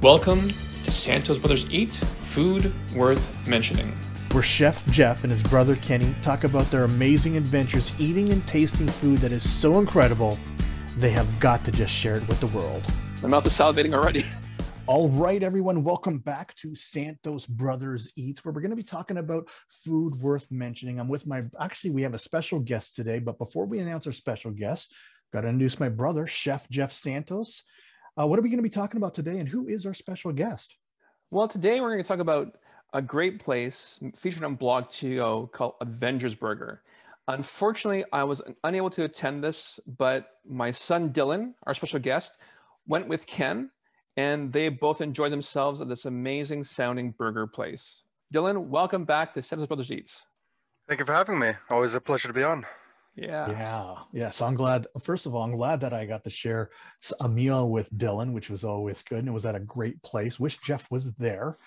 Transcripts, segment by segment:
Welcome to Santos Brothers Eat Food Worth Mentioning. where Chef Jeff and his brother Kenny talk about their amazing adventures eating and tasting food that is so incredible, they have got to just share it with the world. My mouth is salivating already. All right, everyone, welcome back to Santos Brothers Eats, where we're going to be talking about food worth mentioning. I'm with my, actually, we have a special guest today, but before we announce our special guest, got to introduce my brother, Chef Jeff Santos. Uh, what are we going to be talking about today, and who is our special guest? Well, today we're going to talk about a great place featured on Blog TO called Avengers Burger. Unfortunately, I was unable to attend this, but my son Dylan, our special guest, went with Ken, and they both enjoyed themselves at this amazing sounding burger place. Dylan, welcome back to Santos Brothers Eats. Thank you for having me. Always a pleasure to be on. Yeah. Yeah, yeah. So I'm glad. First of all, I'm glad that I got to share a meal with Dylan, which was always good, and it was at a great place. Wish Jeff was there,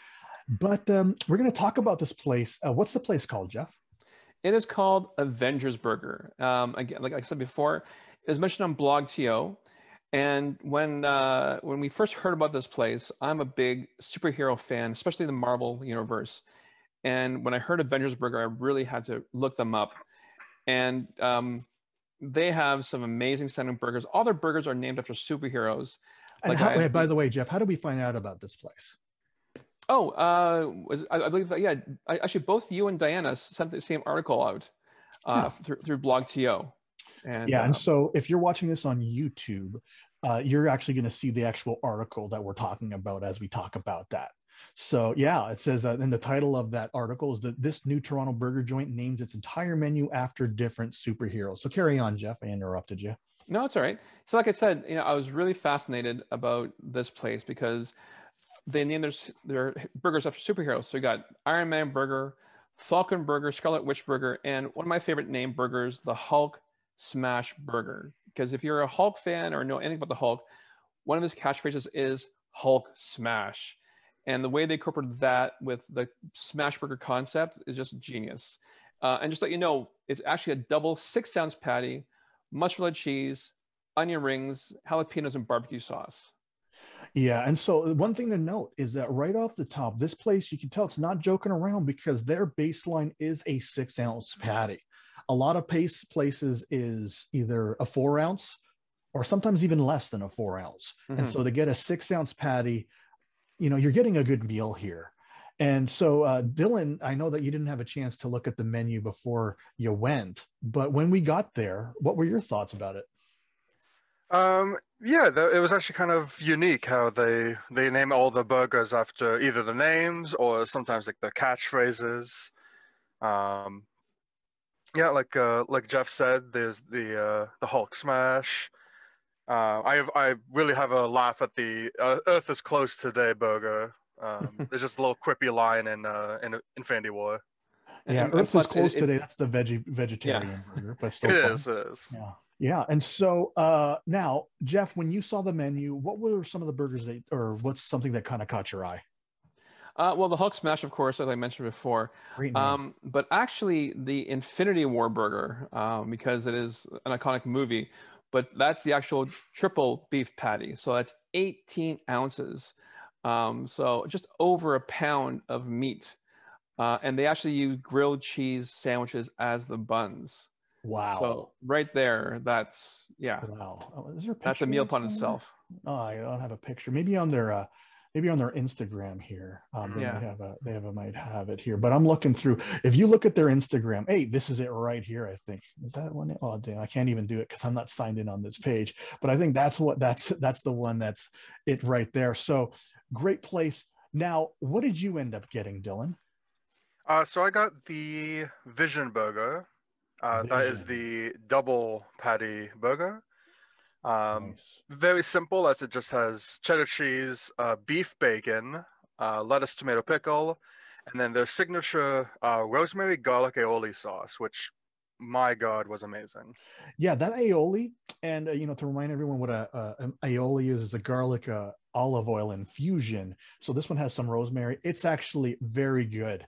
but um, we're going to talk about this place. Uh, what's the place called, Jeff? It is called Avengers Burger. Um, again, like I said before, it was mentioned on Blog TO. And when uh, when we first heard about this place, I'm a big superhero fan, especially the Marvel universe. And when I heard Avengers Burger, I really had to look them up. And um, they have some amazing sounding burgers. All their burgers are named after superheroes. And Like how, I- by the way, Jeff, how did we find out about this place? Oh, uh, was, I, I believe that, yeah, I, actually both you and Diana sent the same article out uh, Huh. through, through Blog TO. And, yeah, uh, and so if you're watching this on YouTube, uh, you're actually going to see the actual article that we're talking about as we talk about that. So yeah, it says uh, in the title of that article is that this new Toronto burger joint names its entire menu after different superheroes. So carry on, Jeff. I interrupted you. No, it's all right. So, like I said, you know, I was really fascinated about this place because they named their their burgers after superheroes. So you got Iron Man Burger, Falcon Burger, Scarlet Witch Burger, and one of my favorite name burgers, the Hulk Smash Burger. Because if you're a Hulk fan or know anything about the Hulk, one of his catchphrases is Hulk Smash. And the way they incorporated that with the Smash Burger concept is just genius. Uh, and just to let you know, it's actually a double six ounce patty mozzarella cheese, onion rings, jalapenos, and barbecue sauce. Yeah, and so one thing to note is that right off the top, this place you can tell it's not joking around because their baseline is a six ounce patty. A lot of pace places is either a four ounce or sometimes even less than a four ounce. Mhm. And so to get a six ounce patty, you know, you're getting a good meal here. And so, uh, Dylan, I know that you didn't have a chance to look at the menu before you went, but when we got there, what were your thoughts about it? Um, yeah, th- it was actually kind of unique how they they name all the burgers after either the names or sometimes like the catchphrases. Um, yeah, like uh, like Jeff said, there's the uh, the Hulk smash. Uh, I have, I really have a laugh at the uh, Earth is close today burger. Um, there's just a little quippy line in uh, in Infinity War. Yeah, And- and Earth is plus, it- close it- today. That's the veggie vegetarian burger, but still It fun. is, it is. Yeah. Yeah. And so uh now, Jeff, when you saw the menu, what were some of the burgers that or what's something that kind of caught your eye? Uh, well, the Hulk Smash, of course, as I mentioned before, Great um, but actually the Infinity War burger, um, because it is an iconic movie, but that's the actual triple beef patty. So that's 18 ounces. Um, so just over a pound of meat. Uh, and they actually use grilled cheese sandwiches as the buns. wow. So right there, that's yeah, wow. Oh, is there that's a picture meal somewhere? itself. Oh, I don't have a picture. Maybe on their uh maybe on their Instagram here. Um they Yeah. might have a they have a might have it here. But I'm looking through. If you look at their Instagram, hey, this is it right here, I think. Is that one? Oh damn, I can't even do it because I'm not signed in on this page. But I think that's what that's that's the one that's it right there. So great place. Now, what did you end up getting, Dylan? Uh, so I got the Vision Burger. Uh, that is the double patty burger. Um, Nice. very simple, as it just has cheddar cheese, uh, beef bacon, uh, lettuce, tomato, pickle, and then their signature uh, rosemary garlic aioli sauce, which, my God, was amazing. Yeah, that aioli, and uh, you know, to remind everyone what a, a an aioli is, is a garlic uh, olive oil infusion. So this one has some rosemary. It's actually very good.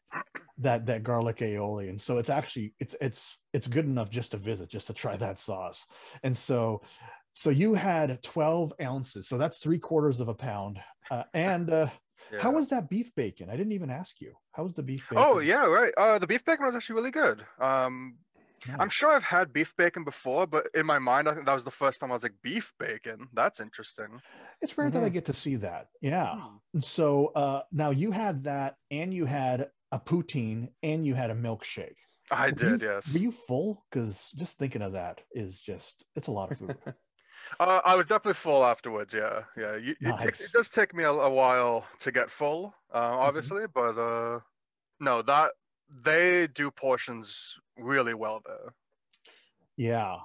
That that garlic aioli, and so it's actually it's it's it's good enough just to visit, just to try that sauce. And so So you had 12 ounces. So that's three quarters of a pound. Uh, and uh, Yeah. how was that beef bacon? I didn't even ask you. How was the beef bacon? Oh yeah, right. Uh, the beef bacon was actually really good. Um, I'm sure I've had beef bacon before, but in my mind, I think that was the first time I was like, beef bacon. That's interesting. It's rare that I Mhm. get to see that. Yeah. Hmm. So uh, now you had that, and you had a poutine, and you had a milkshake. I Were did, you- yes. Were you full? Because just thinking of that is just, it's a lot of food. Uh, I was definitely full afterwards. Yeah, yeah. You, it, it, Nice. it does take me a, a while to get full, uh, obviously, but uh, no, that they do portions really well there. Yeah.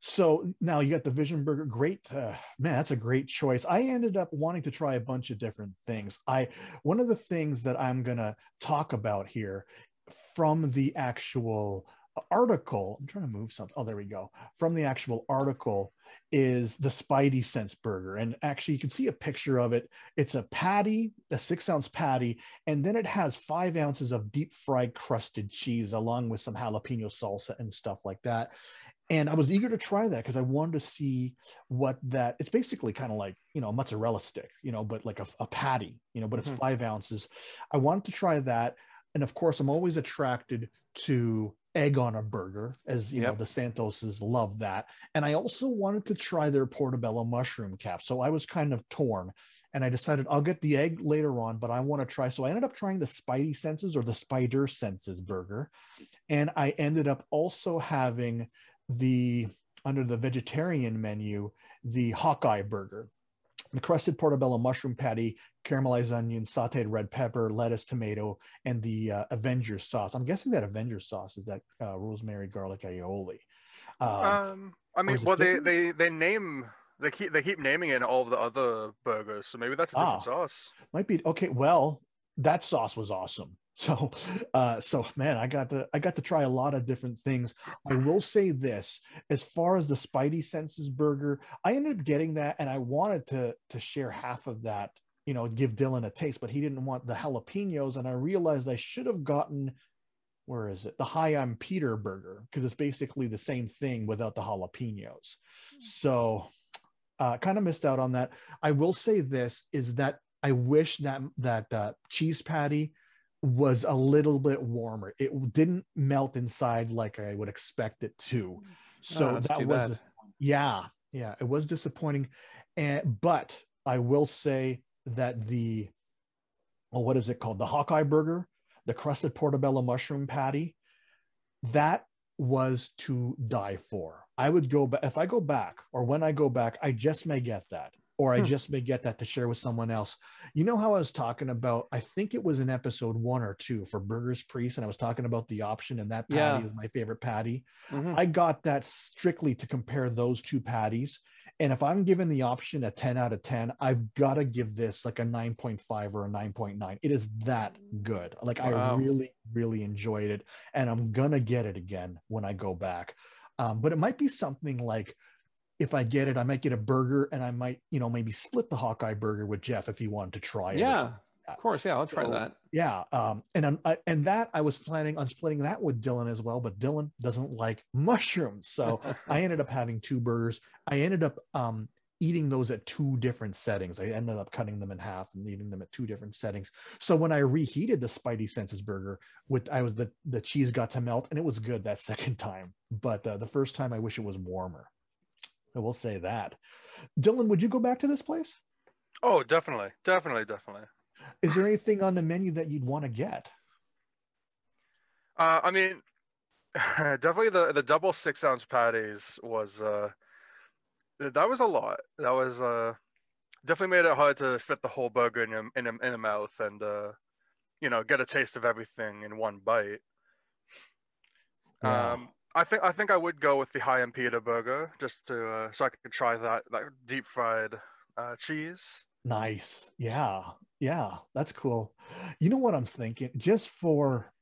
So now you got the Vision Burger. Great, uh, man. That's a great choice. I ended up wanting to try a bunch of different things. I one of the things that I'm gonna talk about here from the actual article. I'm trying to move something. Oh, there we go. From the actual article is the Spidey Sense Burger, and actually you can see a picture of it. It's a patty, a six ounce patty, and then it has five ounces of deep fried crusted cheese along with some jalapeno salsa and stuff like that and I was eager to try that because I wanted to see what that. It's basically kind of like you know a mozzarella stick, you know, but like a, a patty, you know, but it's Mhm. five ounces. I wanted to try that, and of course, I'm always attracted to egg on a burger, as you know, the Santoses love that, and I also wanted to try their portobello mushroom cap. So I was kind of torn. And I decided I'll get the egg later on, but I want to try. So I ended up trying the Spidey Senses or the Spider Senses burger. And I ended up also having the under the vegetarian menu the hawkeye burger the crusted portobello mushroom patty caramelized onion sauteed red pepper lettuce tomato and the uh, avenger sauce i'm guessing that avenger sauce is that uh, rosemary garlic aioli um, Um, I mean, well, they, they they name they keep they keep naming it all the other burgers, so maybe that's a different Ah. sauce. might be okay well that sauce was awesome so uh so man i got to i got to try a lot of different things. I will say this as far as the spidey senses burger i ended up getting that and i wanted to to share half of that you know give dylan a taste but he didn't want the jalapenos and i realized i should have gotten where is it? The hi i'm peter burger because it's basically the same thing without the jalapenos. So uh kind of missed out on that. I will say this is that i wish that that uh, cheese patty was a little bit warmer. It didn't melt inside like i would expect it to. So Oh, that was yeah yeah it was disappointing. And but i will say that the oh what is it called? The hawkeye burger the crusted portobello mushroom patty that was to die for. I would go back if i go back or when i go back i just may get that or i Hmm. just may get that to share with someone else you know how i was talking about i think it was in episode one or two for Burger's Priest and i was talking about the option and that patty Yeah. is my favorite patty Mhm. I got that strictly to compare those two patties. And if I'm given the option a 10 out of 10, I've got to give this like a 9.5 or a 9.9. It is that good. Like I really, really enjoyed it. And I'm going to get it again when I go back. Um, but it might be something like if I get it, I might get a burger and I might, you know, maybe split the Hawkeye burger with Jeff if he wanted to try it. yeah, of course. Yeah, I'll try So- that. Yeah, um, and I'm- I, and that I was planning on splitting that with Dylan as well, but Dylan doesn't like mushrooms, so I ended up having two burgers. I ended up um, eating those at two different settings. I ended up cutting them in half and eating them at two different settings. So when I reheated the Spidey Senses burger, with I was the the cheese got to melt and it was good that second time, but uh, the first time I wish it was warmer. I will say that. Dylan, would you go back to this place? Oh, definitely, definitely, definitely. Is there anything on the menu that you'd want to get? Uh, I mean, definitely the the double six ounce patties was uh, that was a lot. That was uh, definitely made it hard to fit the whole burger in your, in a, in mouth and uh, you know get a taste of everything in one bite. Um, I think I think I would go with the Hi I'm Peter burger just to uh, so I could try that that deep fried uh, cheese. Nice. Yeah. Yeah. That's cool. You know what I'm thinking? Just for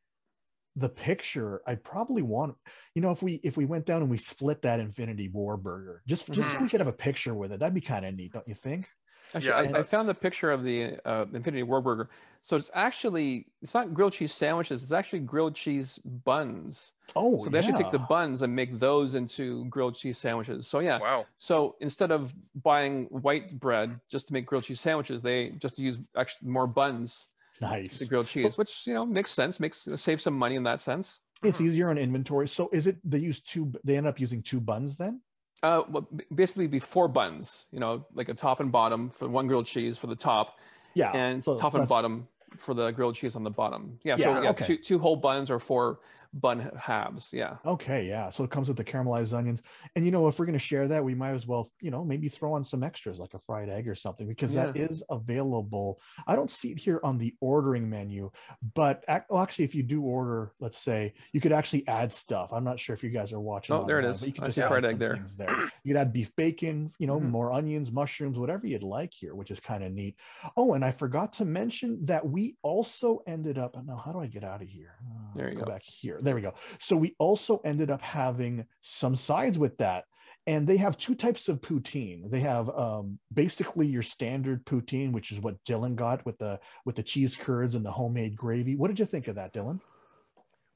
the picture, I probably want, you know, if we if we went down and we split that Infinity War burger, just just so we could have a picture with it, that'd be kind of neat, don't you think? Actually, Yeah, I, I that's- found the picture of the uh, Infinity War Burger. So it's actually it's not grilled cheese sandwiches. It's actually grilled cheese buns. Oh, So they actually take the buns and make those into grilled cheese sandwiches. So yeah. Wow. So instead of buying white bread just to make grilled cheese sandwiches, they just use actually more buns nice. The grilled cheese, which you know makes sense. Makes save some money in that sense. It's easier on inventory. So is it they use two? They end up using two buns then? Uh, well, basically, be four buns. You know, like a top and bottom for one grilled cheese for the top, Yeah. and so top and bottom for the grilled cheese on the bottom. Yeah, Yeah, so yeah, okay. two two whole buns or four bun halves. Yeah. Okay, yeah. So it comes with the caramelized onions. And you know, if we're going to share that, we might as well, you know, maybe throw on some extras like a fried egg or something because that is available. I don't see it here on the ordering menu, but well, actually, if you do order, let's say, you could actually add stuff. I'm not sure if you guys are watching. Oh, there it is. You could I just see add fried egg there. there. You could add beef bacon, you know, Mhm. more onions, mushrooms, whatever you'd like here, which is kind of neat. Oh, and I forgot to mention that we also ended up. Now, how do I get out of here? Uh, There you go. Back here. There we go. So we also ended up having some sides with that. And they have two types of poutine. They have um, basically your standard poutine, which is what Dylan got with the with the cheese curds and the homemade gravy. What did you think of that, Dylan?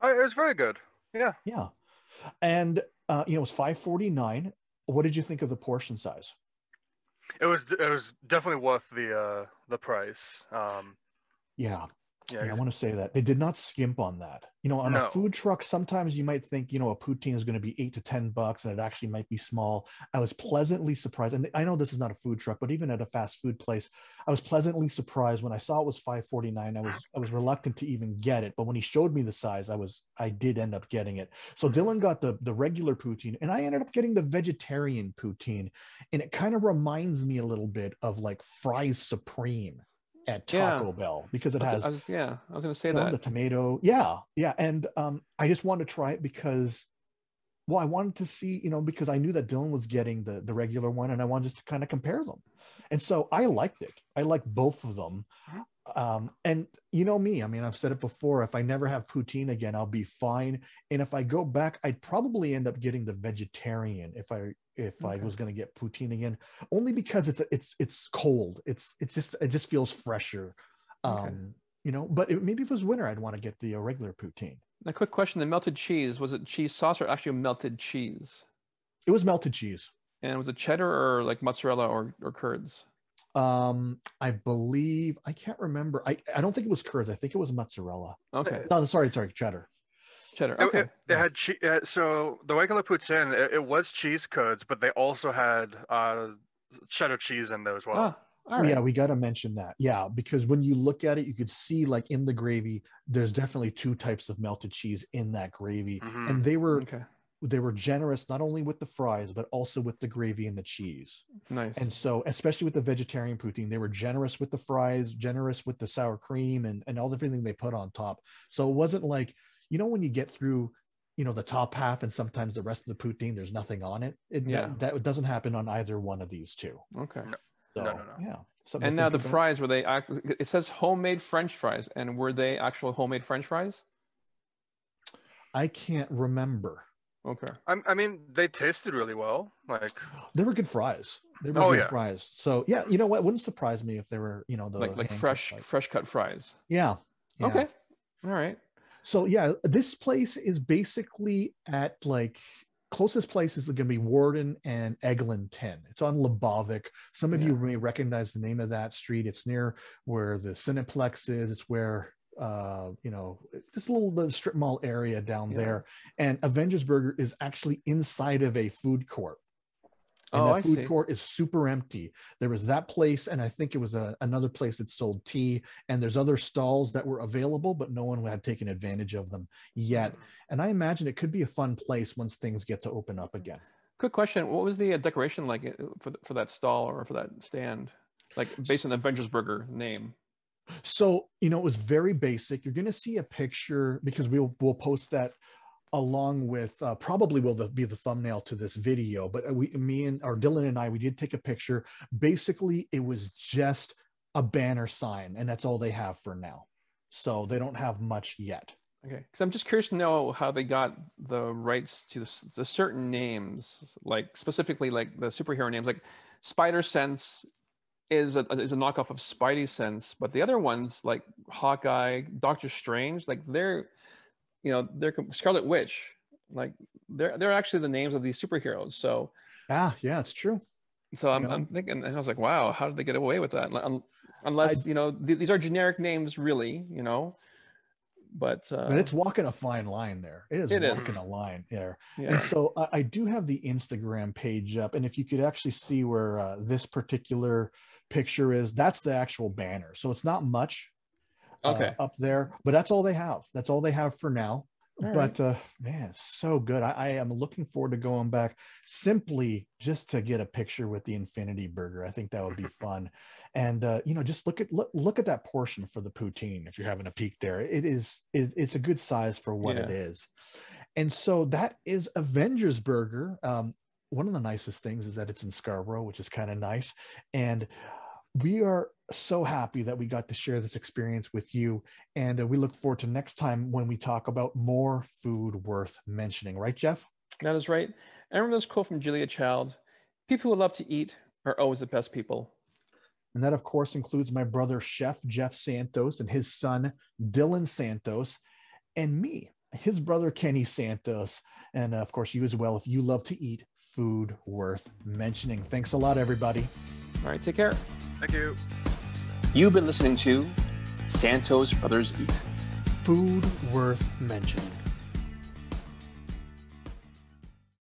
Uh, it was very good. Yeah. Yeah, and uh, you know it's five forty nine. What did you think of the portion size? It was it was definitely worth the uh the price. Um Yeah, yeah, Yeah, I want to say that they did not skimp on that. You know, on a food truck, sometimes you might think, you know, a poutine is going to be eight to ten bucks, and it actually might be small. I was pleasantly surprised, and I know this is not a food truck, but even at a fast food place, I was pleasantly surprised when I saw it was five forty nine. I was I was reluctant to even get it, but when he showed me the size, I was I did end up getting it. So hmm. Dylan got the the regular poutine, and I ended up getting the vegetarian poutine, and it kind of reminds me a little bit of like Fries Supreme at Yeah. Taco Bell because it has I was- yeah, I was going to say that. the tomato yeah yeah and um i just wanted to try it because well i wanted to see you know because i knew that dylan was getting the the regular one and i wanted just to kind of compare them and so i liked it i liked both of them um and you know me i mean i've said it before if i never have poutine again i'll be fine and if i go back i'd probably end up getting the vegetarian if i if i was going to get poutine again only because it's it's it's cold it's it's just it just feels fresher um Okay. you know but it, maybe if it was winter i'd want to get the uh, regular poutine A quick question: the melted cheese was it cheese sauce or actually melted cheese? it was melted cheese And was it cheddar or like mozzarella or, or curds? Um i believe i can't remember i i don't think it was curds i think it was mozzarella Okay, no sorry sorry cheddar cheddar. Okay, it, it had che- uh, so the regular poutine it, it was cheese curds, but they also had uh cheddar cheese in there as well. ah, all right. yeah we got to mention that yeah because when you look at it you could see like in the gravy there's definitely two types of melted cheese in that gravy Mhm. and they were Okay, they were generous not only with the fries but also with the gravy and the cheese nice. And so, especially with the vegetarian poutine, they were generous with the fries, generous with the sour cream, and and all the everything they put on top. So it wasn't like you know when you get through, you know, the top half, and sometimes the rest of the poutine there's nothing on it. it Yeah. that, that doesn't happen on either one of these two. okay. So, No, no, no. yeah. something And now the about. fries were they? It says homemade French fries, and were they actual homemade French fries? I can't remember. Okay. I, I mean, they tasted really well. Like, They were good fries. They were Oh, good yeah. fries. So yeah, you know what? Wouldn't surprise me if they were, you know, the like like hand-cut fresh fresh cut fries. Yeah. yeah. Okay. All right. So yeah, this place is basically at like closest place is going to be Warden and Eglinton. It's on Lebovic. Some of you may recognize the name of that street. It's near where the Cineplex is. It's where uh you know this little strip mall area down Yeah. there and avengers burger is actually inside of a food court and Oh, that food court is super empty. There was that place, and I think it was a, another place that sold tea. And there's other stalls that were available, but no one had taken advantage of them yet. And I imagine it could be a fun place once things get to open up again. Quick question: What was the uh, decoration like uh, for for that stall or for that stand? Like based on the Avengers Burger name. So you know, it was very basic. You're going to see a picture because we'll we'll post that along with uh, probably will the, be the thumbnail to this video. But we, me and or Dylan and I, we did take a picture. Basically, it was just a banner sign, and that's all they have for now. So they don't have much yet. Okay, because I'm just curious to know how they got the rights to the, the certain names, like specifically like the superhero names, like Spider Sense is a is a knockoff of Spidey Sense, but the other ones like Hawkeye, Doctor Strange, like they're, you know, they're Scarlet Witch, like they're they're actually the names of these superheroes. So Ah, yeah, it's true. so I'm. I'm thinking, and I was like, wow, how did they get away with that? Un- Unless you know th- these are generic names, really, you know. But uh, But it's walking a fine line there. It is It is. walking a line there. yeah. And so I, I do have the Instagram page up, and if you could actually see where uh, this particular picture is, that's the actual banner. So it's not much uh, okay. up there, but that's all they have. That's all they have for now. All right. but uh, man, so good. I, I am looking forward to going back simply just to get a picture with the Infinity Burger. I think that would be fun. And uh, you know, just look at look, look at that portion for the poutine. If you're having a peek there, it is it, it's a good size for what it Yeah. is. And so that is Avengers Burger. Um, one of the nicest things is that it's in Scarborough, which is kind of nice. And we are so happy that we got to share this experience with you. And uh, we look forward to next time when we talk about more food worth mentioning. Right, Jeff? That is right. I remember this quote from Julia Child People who love to eat are always the best people. And that, of course, includes my brother, Chef Jeff Santos, and his son, Dylan Santos, and me, his brother, Kenny Santos. And uh, of course, you as well, if you love to eat food worth mentioning. Thanks a lot, everybody. All right, take care. Thank you. You've been listening to Santos Brothers Eat. Food worth mentioning.